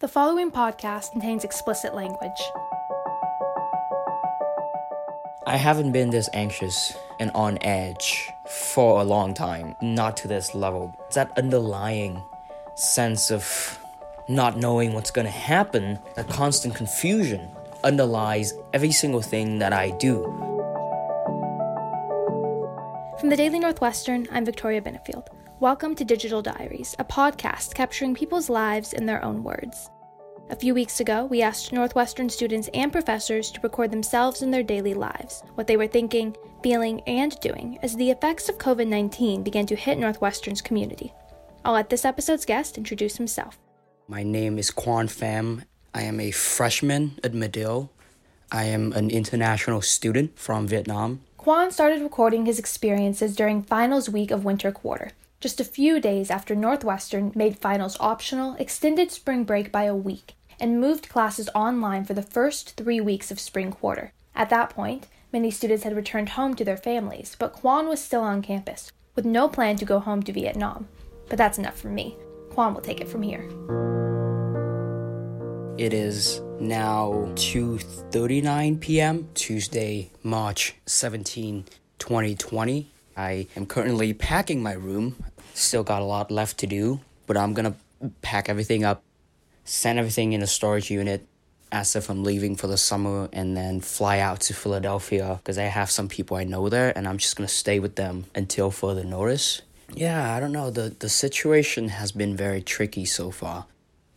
The following podcast contains explicit language. I haven't been this anxious and on edge for a long time, not to this level. It's that underlying sense of not knowing what's gonna happen, that constant confusion underlies every single thing that I do. From the Daily Northwestern, I'm Victoria Benefield. Welcome to Digital Diaries, a podcast capturing people's lives in their own words. A few weeks ago, we asked Northwestern students and professors to record themselves in their daily lives, what they were thinking, feeling, and doing as the effects of COVID 19 began to hit Northwestern's community. I'll let this episode's guest introduce himself. My name is Quan Pham. I am a freshman at Medill. I am an international student from Vietnam. Quan started recording his experiences during finals week of winter quarter, just a few days after Northwestern made finals optional, extended spring break by a week, and moved classes online for the first three weeks of spring quarter. At that point, many students had returned home to their families, but Quan was still on campus, with no plan to go home to Vietnam. But that's enough for me. Quan will take it from here. It is now 2:39 p.m. Tuesday, March 17, 2020. I am currently packing my room. Still got a lot left to do, but I'm gonna pack everything up, send everything in a storage unit as if I'm leaving for the summer, and then fly out to Philadelphia because I have some people I know there, and I'm just gonna stay with them until further notice. Yeah, I don't know. The, the situation has been very tricky so far.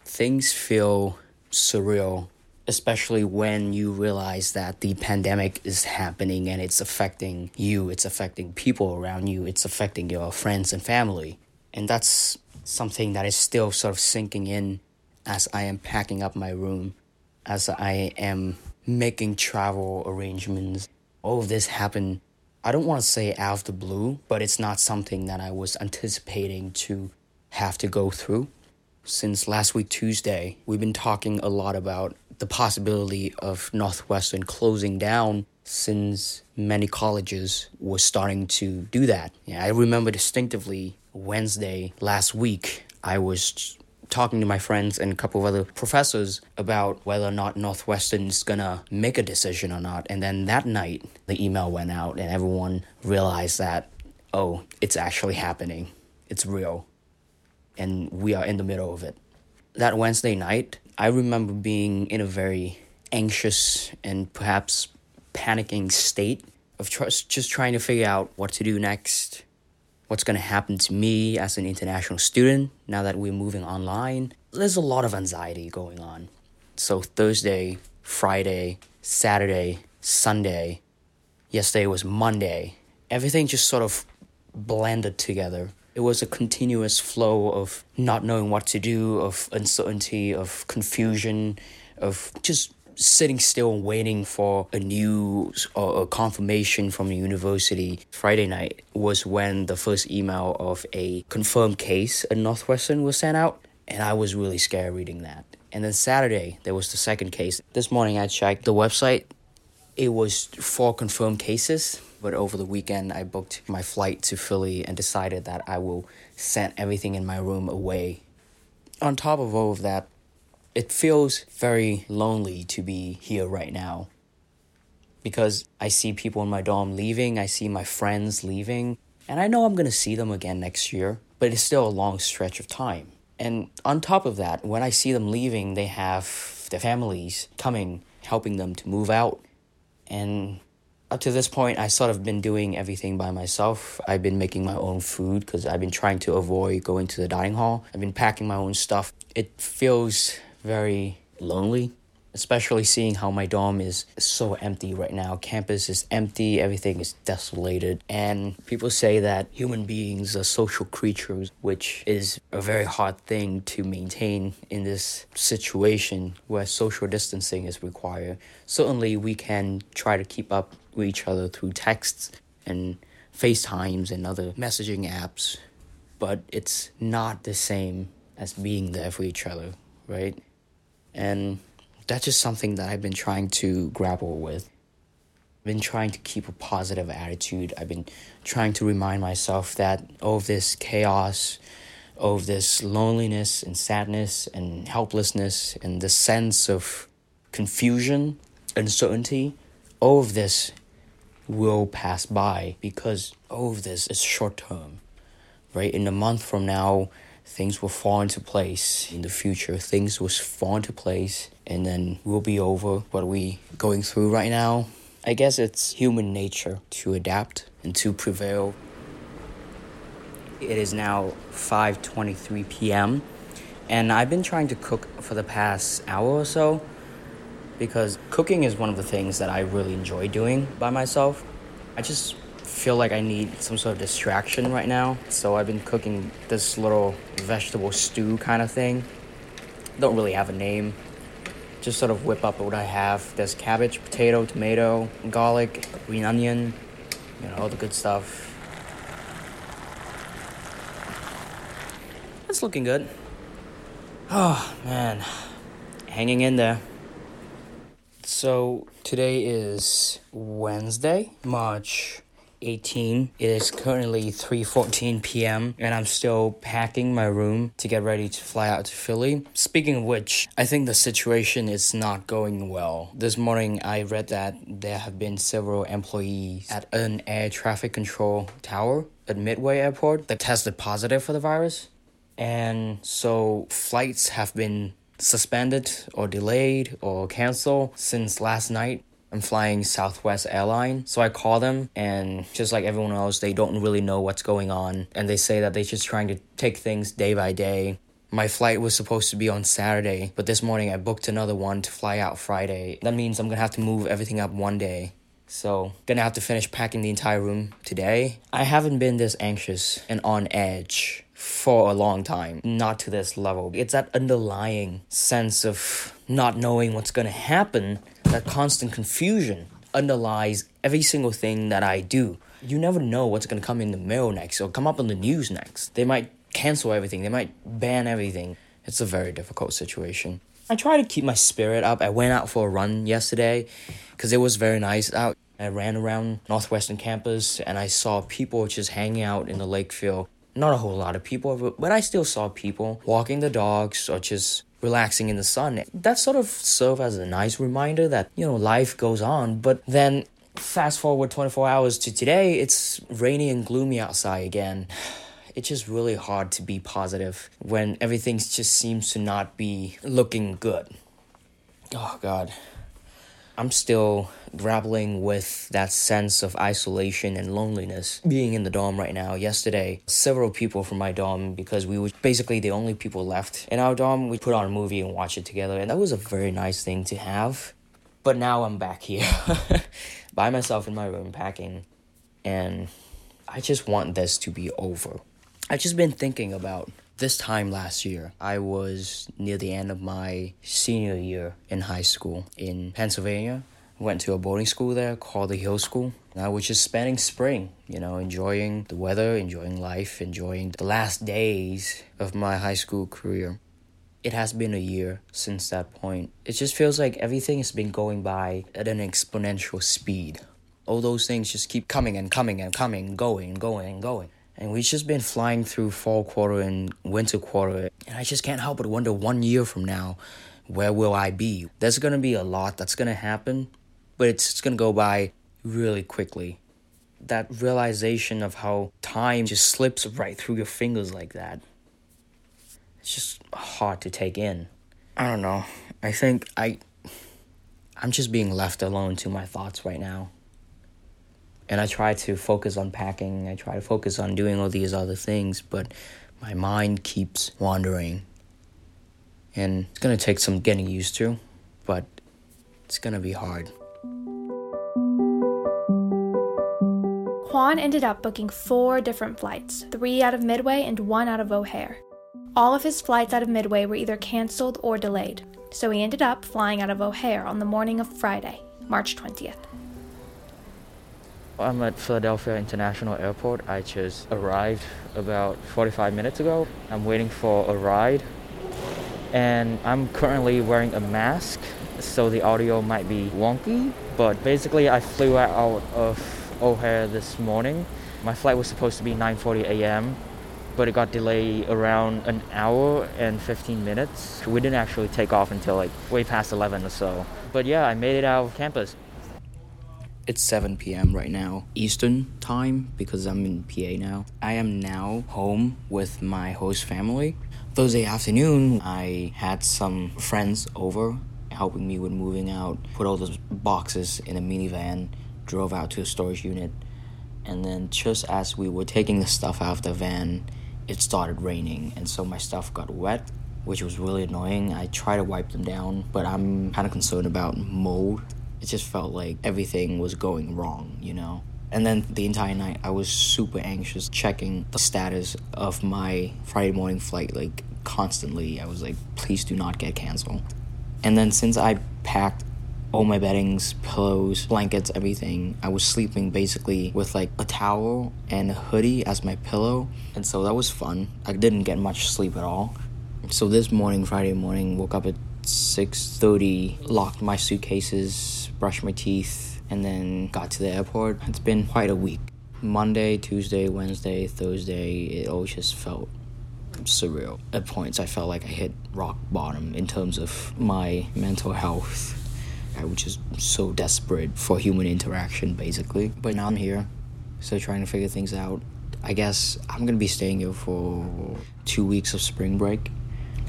Things feel surreal especially when you realize that the pandemic is happening and it's affecting you, it's affecting people around you, it's affecting your friends and family. And that's something that is still sort of sinking in as I am packing up my room, as I am making travel arrangements. All of this happened, I don't want to say out of the blue, but it's not something that I was anticipating to have to go through. Since last week, Tuesday, we've been talking a lot about the possibility of Northwestern closing down since many colleges were starting to do that. Yeah, I remember distinctively Wednesday last week, I was talking to my friends and a couple of other professors about whether or not Northwestern is gonna make a decision or not. And then that night, the email went out, and everyone realized that, oh, it's actually happening. It's real and we are in the middle of it. That Wednesday night, I remember being in a very anxious and perhaps panicking state of tr- just trying to figure out what to do next, what's going to happen to me as an international student now that we're moving online. There's a lot of anxiety going on. So, Thursday, Friday, Saturday, Sunday, yesterday was Monday, everything just sort of blended together it was a continuous flow of not knowing what to do, of uncertainty, of confusion, of just sitting still and waiting for a news or a confirmation from the university. Friday night was when the first email of a confirmed case at Northwestern was sent out, and I was really scared reading that. And then Saturday, there was the second case. This morning, I checked the website. It was four confirmed cases, but over the weekend, I booked my flight to Philly and decided that I will send everything in my room away. On top of all of that, it feels very lonely to be here right now because I see people in my dorm leaving, I see my friends leaving, and I know I'm gonna see them again next year, but it's still a long stretch of time. And on top of that, when I see them leaving, they have their families coming, helping them to move out. And up to this point, I sort of been doing everything by myself. I've been making my own food because I've been trying to avoid going to the dining hall. I've been packing my own stuff. It feels very lonely especially seeing how my dorm is so empty right now. Campus is empty, everything is desolated, and people say that human beings are social creatures, which is a very hard thing to maintain in this situation where social distancing is required. Certainly, we can try to keep up with each other through texts and FaceTimes and other messaging apps, but it's not the same as being there for each other, right? And that's just something that I've been trying to grapple with. I've been trying to keep a positive attitude. I've been trying to remind myself that all of this chaos, all of this loneliness and sadness and helplessness and the sense of confusion, uncertainty, all of this will pass by because all of this is short term, right? In a month from now, things will fall into place. In the future, things will fall into place and then we'll be over what we going through right now. I guess it's human nature to adapt and to prevail. It is now 5:23 p.m. and I've been trying to cook for the past hour or so because cooking is one of the things that I really enjoy doing by myself. I just feel like I need some sort of distraction right now, so I've been cooking this little vegetable stew kind of thing. Don't really have a name. Just sort of whip up what I have. There's cabbage, potato, tomato, garlic, green onion, you know, all the good stuff. It's looking good. Oh, man. Hanging in there. So today is Wednesday, March 18. It is currently 3:14 p.m. and I'm still packing my room to get ready to fly out to Philly. Speaking of which, I think the situation is not going well. This morning I read that there have been several employees at an air traffic control tower at Midway Airport that tested positive for the virus. And so flights have been suspended or delayed or canceled since last night. I'm flying Southwest Airline. So I call them, and just like everyone else, they don't really know what's going on. And they say that they're just trying to take things day by day. My flight was supposed to be on Saturday, but this morning I booked another one to fly out Friday. That means I'm gonna have to move everything up one day. So, gonna have to finish packing the entire room today. I haven't been this anxious and on edge for a long time. Not to this level. It's that underlying sense of not knowing what's to happen, that constant confusion underlies every single thing that I do. You never know what's going to come in the mail next or come up on the news next. They might cancel everything, they might ban everything. It's a very difficult situation. I try to keep my spirit up. I went out for a run yesterday because it was very nice out. I ran around Northwestern campus and I saw people just hanging out in the Lakefill not a whole lot of people, but I still saw people walking the dogs or just relaxing in the sun. That sort of served as a nice reminder that, you know, life goes on. But then fast forward 24 hours to today, it's rainy and gloomy outside again. It's just really hard to be positive when everything just seems to not be looking good. Oh, God. I'm still grappling with that sense of isolation and loneliness being in the dorm right now. Yesterday, several people from my dorm, because we were basically the only people left in our dorm, we put on a movie and watched it together, and that was a very nice thing to have. But now I'm back here by myself in my room packing, and I just want this to be over. I've just been thinking about this time last year, I was near the end of my senior year in high school in Pennsylvania. Went to a boarding school there called the Hill School. Uh, I was just spending spring, you know, enjoying the weather, enjoying life, enjoying the last days of my high school career. It has been a year since that point. It just feels like everything has been going by at an exponential speed. All those things just keep coming and coming and coming, going and going and going. And we've just been flying through fall quarter and winter quarter. And I just can't help but wonder one year from now, where will I be? There's gonna be a lot that's gonna happen, but it's, it's gonna go by really quickly. That realization of how time just slips right through your fingers like that. It's just hard to take in. I don't know. I think I I'm just being left alone to my thoughts right now and I try to focus on packing. I try to focus on doing all these other things, but my mind keeps wandering. And it's gonna take some getting used to, but it's gonna be hard. Quan ended up booking four different flights three out of Midway and one out of O'Hare. All of his flights out of Midway were either canceled or delayed, so he ended up flying out of O'Hare on the morning of Friday, March 20th. I'm at Philadelphia International Airport. I just arrived about 45 minutes ago. I'm waiting for a ride. And I'm currently wearing a mask, so the audio might be wonky. But basically, I flew out of O'Hare this morning. My flight was supposed to be 9:40 a.m., but it got delayed around an hour and 15 minutes. We didn't actually take off until like way past 11 or so. But yeah, I made it out of campus. It's 7 p.m. right now, Eastern time, because I'm in PA now. I am now home with my host family. Thursday afternoon, I had some friends over helping me with moving out, put all those boxes in a minivan, drove out to a storage unit, and then just as we were taking the stuff out of the van, it started raining, and so my stuff got wet, which was really annoying. I tried to wipe them down, but I'm kind of concerned about mold it just felt like everything was going wrong, you know? And then the entire night, I was super anxious, checking the status of my Friday morning flight, like constantly. I was like, please do not get canceled. And then since I packed all my beddings, pillows, blankets, everything, I was sleeping basically with like a towel and a hoodie as my pillow. And so that was fun. I didn't get much sleep at all. So this morning, Friday morning, woke up at 6:30, locked my suitcases, brushed my teeth, and then got to the airport. It's been quite a week. Monday, Tuesday, Wednesday, Thursday, it all just felt surreal. At points, I felt like I hit rock bottom in terms of my mental health. I was just so desperate for human interaction, basically. But now I'm here, still trying to figure things out. I guess I'm gonna be staying here for two weeks of spring break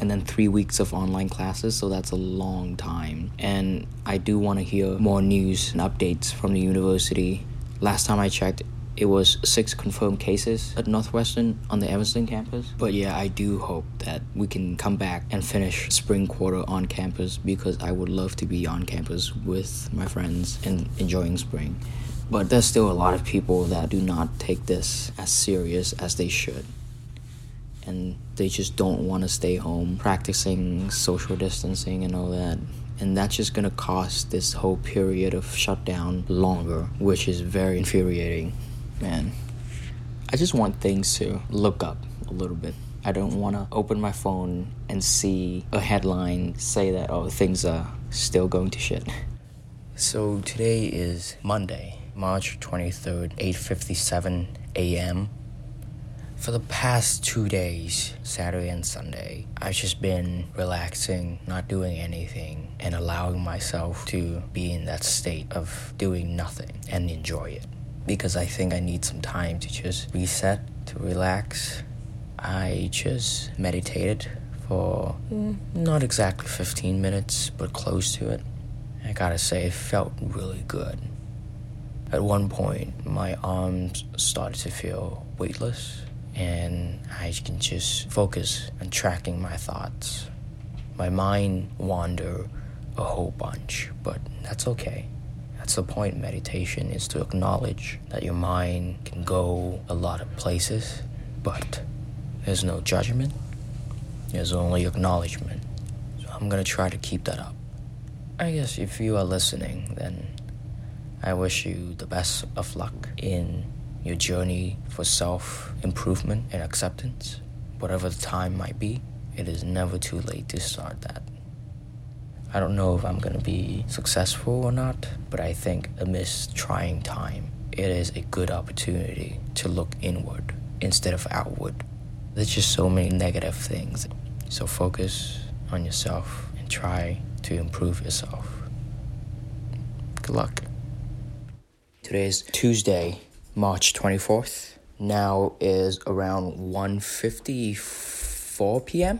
and then three weeks of online classes, so that's a long time. And I do want to hear more news and updates from the university. Last time I checked, it was six confirmed cases at Northwestern on the Evanston campus. But yeah, I do hope that we can come back and finish spring quarter on campus because I would love to be on campus with my friends and enjoying spring. But there's still a lot of people that do not take this as serious as they should and they just don't want to stay home practicing social distancing and all that. And that's just gonna cost this whole period of shutdown longer, which is very infuriating. Man, I just want things to look up a little bit. I don't want to open my phone and see a headline say that, oh, things are still going to shit. So today is Monday, March 23rd, 8:57 a.m. For the past two days, Saturday and Sunday, I've just been relaxing, not doing anything, and allowing myself to be in that state of doing nothing and enjoy it. Because I think I need some time to just reset, to relax. I just meditated for mm, not exactly 15 minutes, but close to it. I gotta say, it felt really good. At one point, my arms started to feel weightless and I can just focus on tracking my thoughts. My mind wander a whole bunch, but that's okay. That's the point meditation is to acknowledge that your mind can go a lot of places, but there's no judgment. There's only acknowledgement. So I'm gonna try to keep that up. I guess if you are listening, then I wish you the best of luck in your journey for self improvement and acceptance, whatever the time might be, it is never too late to start that. I don't know if I'm to be successful or not, but I think amidst trying time, it is a good opportunity to look inward instead of outward. There's just so many negative things. So focus on yourself and try to improve yourself. Good luck. Today is Tuesday, March 24th. Now is around 1:54 p.m.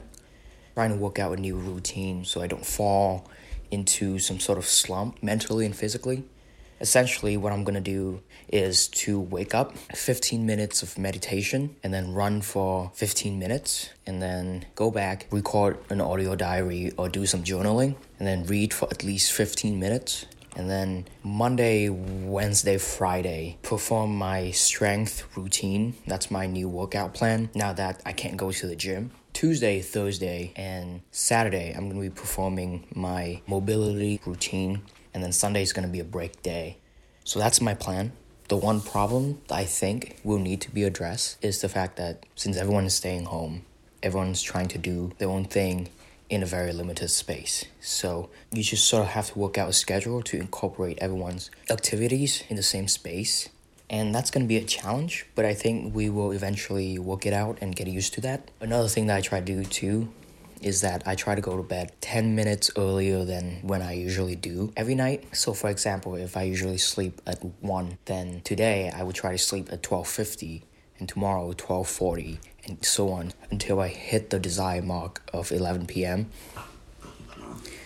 Trying to work out a new routine so I don't fall into some sort of slump mentally and physically. Essentially, what I'm gonna do is to wake up, 15 minutes of meditation, and then run for 15 minutes, and then go back, record an audio diary or do some journaling, and then read for at least 15 minutes, and then Monday, Wednesday, Friday, perform my strength routine. That's my new workout plan now that I can't go to the gym. Tuesday, Thursday, and Saturday, I'm gonna be performing my mobility routine, and then Sunday is gonna be a break day. So that's my plan. The one problem that I think will need to be addressed is the fact that since everyone is staying home, everyone's trying to do their own thing in a very limited space. So you just sort of have to work out a schedule to incorporate everyone's activities in the same space. And that's going to be a challenge, but I think we will eventually work it out and get used to that. Another thing that I try to do too is that I try to go to bed 10 minutes earlier than when I usually do every night. So for example, if I usually sleep at 1, then today I would try to sleep at 12:50 and tomorrow 12:40 and so on until I hit the desired mark of 11 p.m.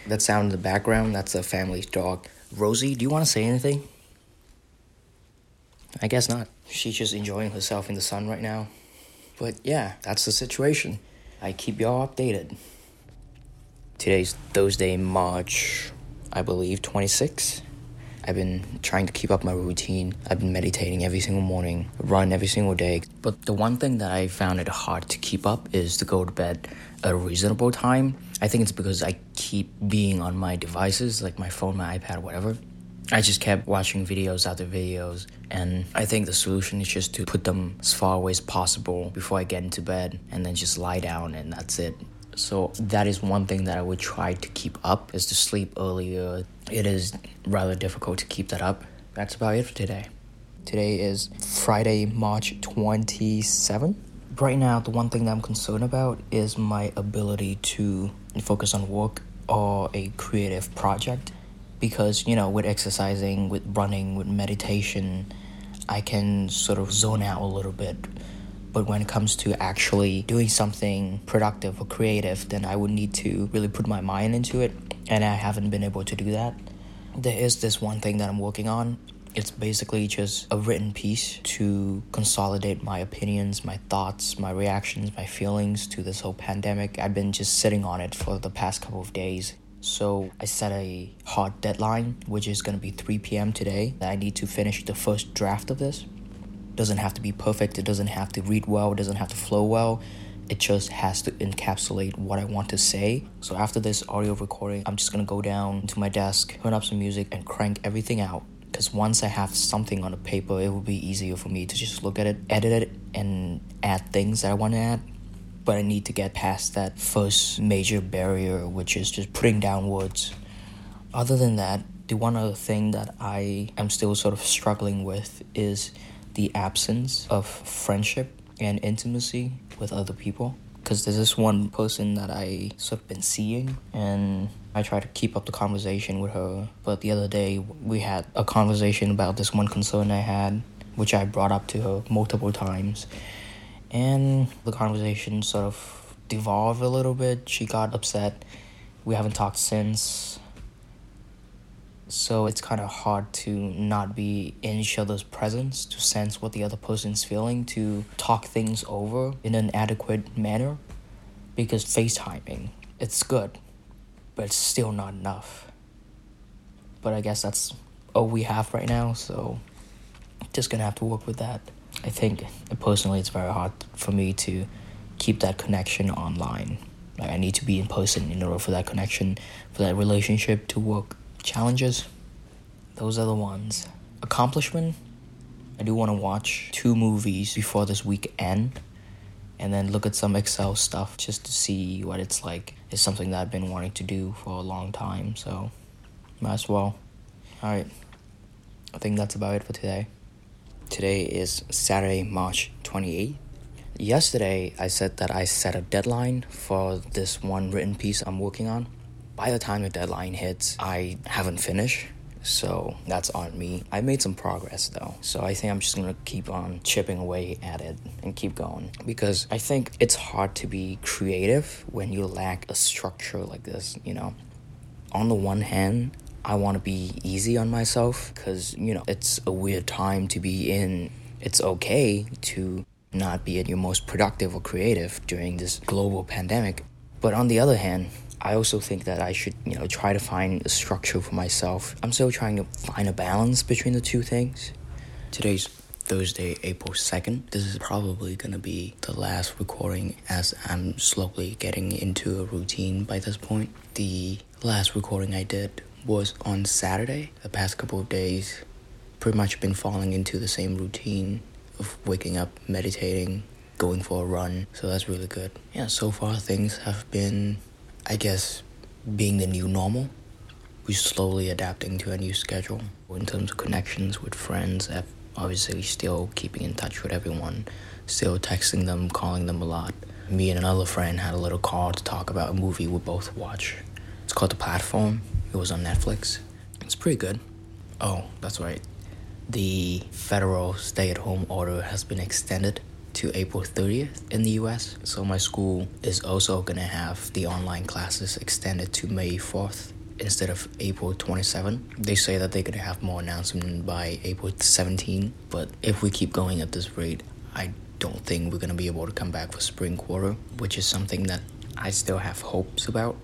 That sound in the background, that's a family's dog. Rosie, do you want to say anything? I guess not. She's just enjoying herself in the sun right now. But yeah, that's the situation. I keep y'all updated. Today's Thursday, March, I believe, 26. I've been trying to keep up my routine. I've been meditating every single morning, run every single day. But the one thing that I found it hard to keep up is to go to bed at a reasonable time. I think it's because I keep being on my devices, like my phone, my iPad, whatever. I just kept watching videos after videos, and I think the solution is just to put them as far away as possible before I get into bed and then just lie down, and that's it. So that is one thing that I would try to keep up is to sleep earlier. It is rather difficult to keep that up. That's about it for today. Today is Friday, March 27th. Right now, the one thing that I'm concerned about is my ability to focus on work or a creative project because you know with exercising with running with meditation i can sort of zone out a little bit but when it comes to actually doing something productive or creative then i would need to really put my mind into it and i haven't been able to do that there is this one thing that i'm working on it's basically just a written piece to consolidate my opinions, my thoughts, my reactions, my feelings to this whole pandemic. I've been just sitting on it for the past couple of days. So I set a hard deadline, which is to be 3 p.m. today. That I need to finish the first draft of this. Doesn't have to be perfect. It doesn't have to read well. It doesn't have to flow well. It just has to encapsulate what I want to say. So after this audio recording, I'm just gonna go down to my desk, turn up some music, and crank everything out. Because once I have something on the paper, it will be easier for me to just look at it, edit it, and add things that I want to add but I need to get past that first major barrier, which is just putting down words. Other than that, the one other thing that I am still sort of struggling with is the absence of friendship and intimacy with other people. Because there's this one person that I sort of been seeing, and I try to keep up the conversation with her. But the other day, we had a conversation about this one concern I had, which I brought up to her multiple times and the conversation sort of devolved a little bit. She got upset. We haven't talked since. So it's kind of hard to not be in each other's presence, to sense what the other person's feeling, to talk things over in an adequate manner. Because FaceTiming, it's good, but it's still not enough. But I guess that's all we have right now, so just gonna have to work with that. I think personally it's very hard for me to keep that connection online. Like I need to be in person in order for that connection, for that relationship to work. Challenges, those are the ones. Accomplishment, I do want to watch two movies before this week end and then look at some Excel stuff just to see what it's like. It's something that I've been wanting to do for a long time, so might as well. Alright, I think that's about it for today. Today is Saturday, March 28th. Yesterday, I said that I set a deadline for this one written piece I'm working on. By the time the deadline hits, I haven't finished, so that's on me. I made some progress though, so I think I'm just gonna keep on chipping away at it and keep going because I think it's hard to be creative when you lack a structure like this, you know. On the one hand, I want to be easy on myself because, you know, it's a weird time to be in. It's okay to not be at your most productive or creative during this global pandemic. But on the other hand, I also think that I should, you know, try to find a structure for myself. I'm still trying to find a balance between the two things. Today's Thursday, April 2nd. This is probably gonna be the last recording as I'm slowly getting into a routine by this point. The last recording I did was on Saturday. The past couple of days, pretty much been falling into the same routine of waking up, meditating, going for a run. So that's really good. Yeah, so far things have been, I guess, being the new normal. We're slowly adapting to a new schedule in terms of connections with friends I've obviously still keeping in touch with everyone, still texting them, calling them a lot. Me and another friend had a little call to talk about a movie we both watch. Called The Platform. It was on Netflix. It's pretty good. Oh, that's right. The federal stay at home order has been extended to April 30th in the US. So my school is also going to have the online classes extended to May 4th instead of April 27. They say that they're going to have more announcement by April 17, but if we keep going at this rate, I don't think we're going to be able to come back for spring quarter, which is something that I still have hopes about.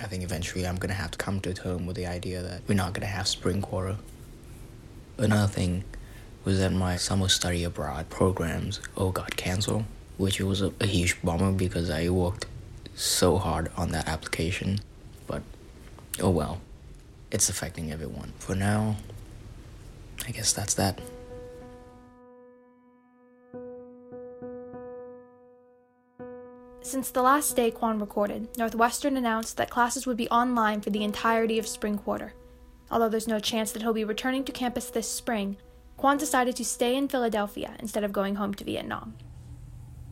I think eventually I'm to have to come to terms with the idea that we're not to have spring quarter. Another thing was that my summer study abroad programs all got canceled, which was a, a huge bummer because I worked so hard on that application. But oh well, it's affecting everyone. For now, I guess that's that. Since the last day Quan recorded, Northwestern announced that classes would be online for the entirety of spring quarter. Although there's no chance that he'll be returning to campus this spring, Quan decided to stay in Philadelphia instead of going home to Vietnam.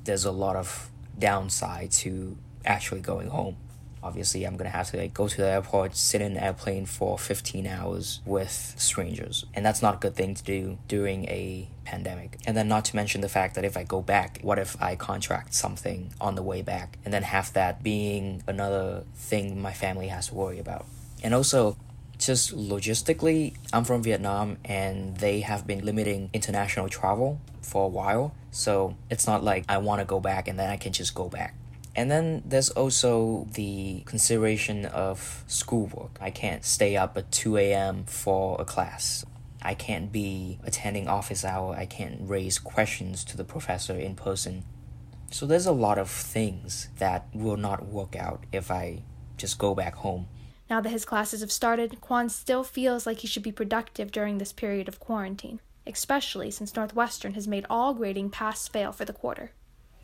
There's a lot of downside to actually going home. Obviously, I'm gonna have to like, go to the airport, sit in an airplane for 15 hours with strangers, and that's not a good thing to do during a pandemic. And then, not to mention the fact that if I go back, what if I contract something on the way back, and then have that being another thing my family has to worry about? And also, just logistically, I'm from Vietnam and they have been limiting international travel for a while. So it's not like I want to go back and then I can just go back. And then there's also the consideration of schoolwork. I can't stay up at 2 a.m. for a class. I can't be attending office hour. I can't raise questions to the professor in person. So there's a lot of things that will not work out if I just go back home. Now that his classes have started, Quan still feels like he should be productive during this period of quarantine, especially since Northwestern has made all grading pass fail for the quarter.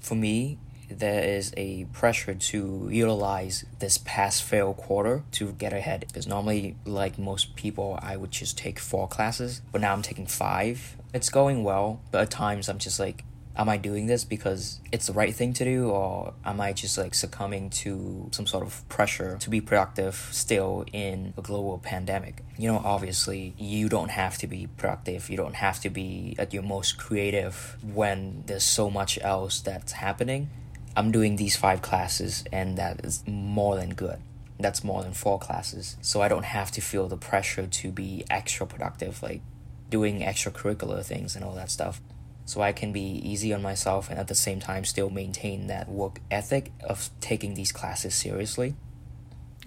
For me, there is a pressure to utilize this pass fail quarter to get ahead because normally like most people i would just take four classes but now i'm taking five it's going well but at times i'm just like am I doing this because it's the right thing to do or am I just like succumbing to some sort of pressure to be productive still in a global pandemic? You know, obviously, you don't have to be productive, you don't have to be at your most creative when there's so much else that's happening. I'm doing these five classes and that is more than good. That's more than four classes. So I don't have to feel the pressure to be extra productive, like doing extracurricular things and all that stuff so I can be easy on myself and at the same time still maintain that work ethic of taking these classes seriously.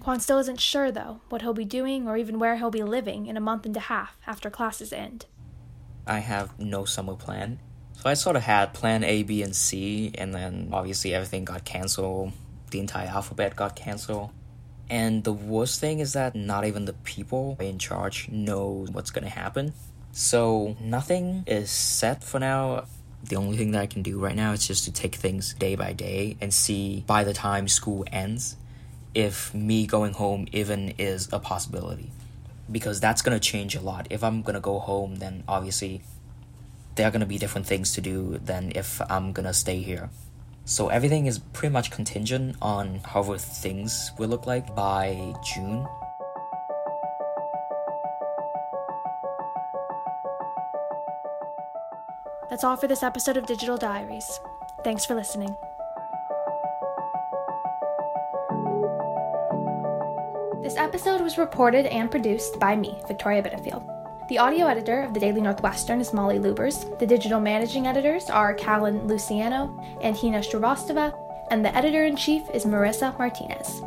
Quan still isn't sure, though, what he'll be doing or even where he'll be living in a month and a half after classes end. I have no summer plan. So I sort of had plan A, B, and C, and then obviously everything got canceled. The entire alphabet got canceled. And the worst thing is that not even the people in charge know what's gonna happen. So nothing is set for now. The only thing that I can do right now is just to take things day by day and see by the time school ends if me going home even is a possibility. Because that's gonna change a lot. If I'm gonna go home, then obviously there are gonna be different things to do than if I'm gonna stay here. So everything is pretty much contingent on however things will look like by June. That's all for this episode of Digital Diaries. Thanks for listening. This episode was reported and produced by me, Victoria Benefield. The audio editor of the Daily Northwestern is Molly Lubers. The digital managing editors are Callan Luciano and Hina Shrivastava, and the editor in chief is Marissa Martinez.